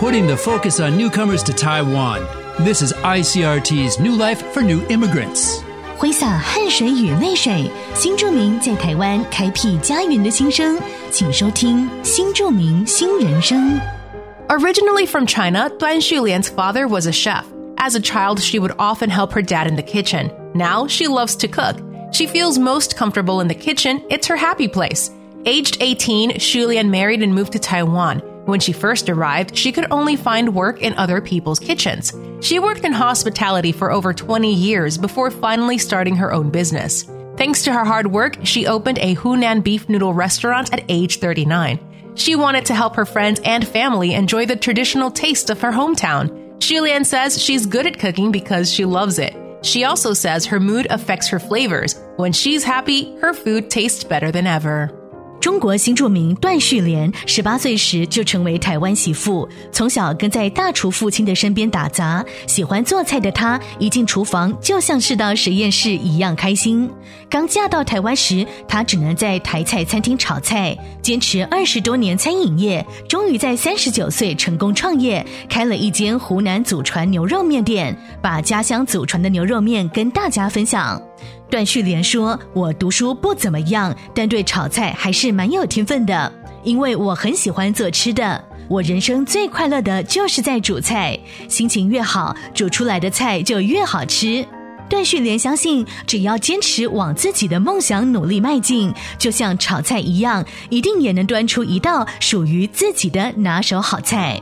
putting the focus on newcomers to Taiwan. This is ICRT's New Life for New Immigrants. 挥洒汗水与泪水，新住民在台湾开辟家园的心声，请收听《新住民新人生》。 Originally from China, Duan Xulian's father was a chef. As a child, she would often help her dad in the kitchen. Now, she loves to cook. She feels most comfortable in the kitchen. It's her happy place. Aged 18, Xulian married and moved to Taiwan. When she first arrived, she could only find work in other people's kitchens. She worked in hospitality for over 20 years before finally starting her own business. Thanks to her hard work, she opened a Hunan beef noodle restaurant at age 39. She wanted to help her friends and family enjoy the traditional taste of her hometown. Xulian says she's good at cooking because she loves it. She also says her mood affects her flavors. When she's happy, her food tastes better than ever. 中国新著名段旭莲十八岁时就成为台湾媳妇，从小跟在大厨父亲的身边打杂。喜欢做菜的她，一进厨房就像是到实验室一样开心。刚嫁到台湾时，她只能在台菜餐厅炒菜，坚持二十多年餐饮业，终于在三十九岁成功创业，开了一间湖南祖传牛肉面店，把家乡祖传的牛肉面跟大家分享。段旭莲说：“我读书不怎么样，但对炒菜还是蛮有天分的。因为我很喜欢做吃的，我人生最快乐的就是在煮菜，心情越好，煮出来的菜就越好吃。”段旭莲相信，只要坚持往自己的梦想努力迈进，就像炒菜一样，一定也能端出一道属于自己的拿手好菜。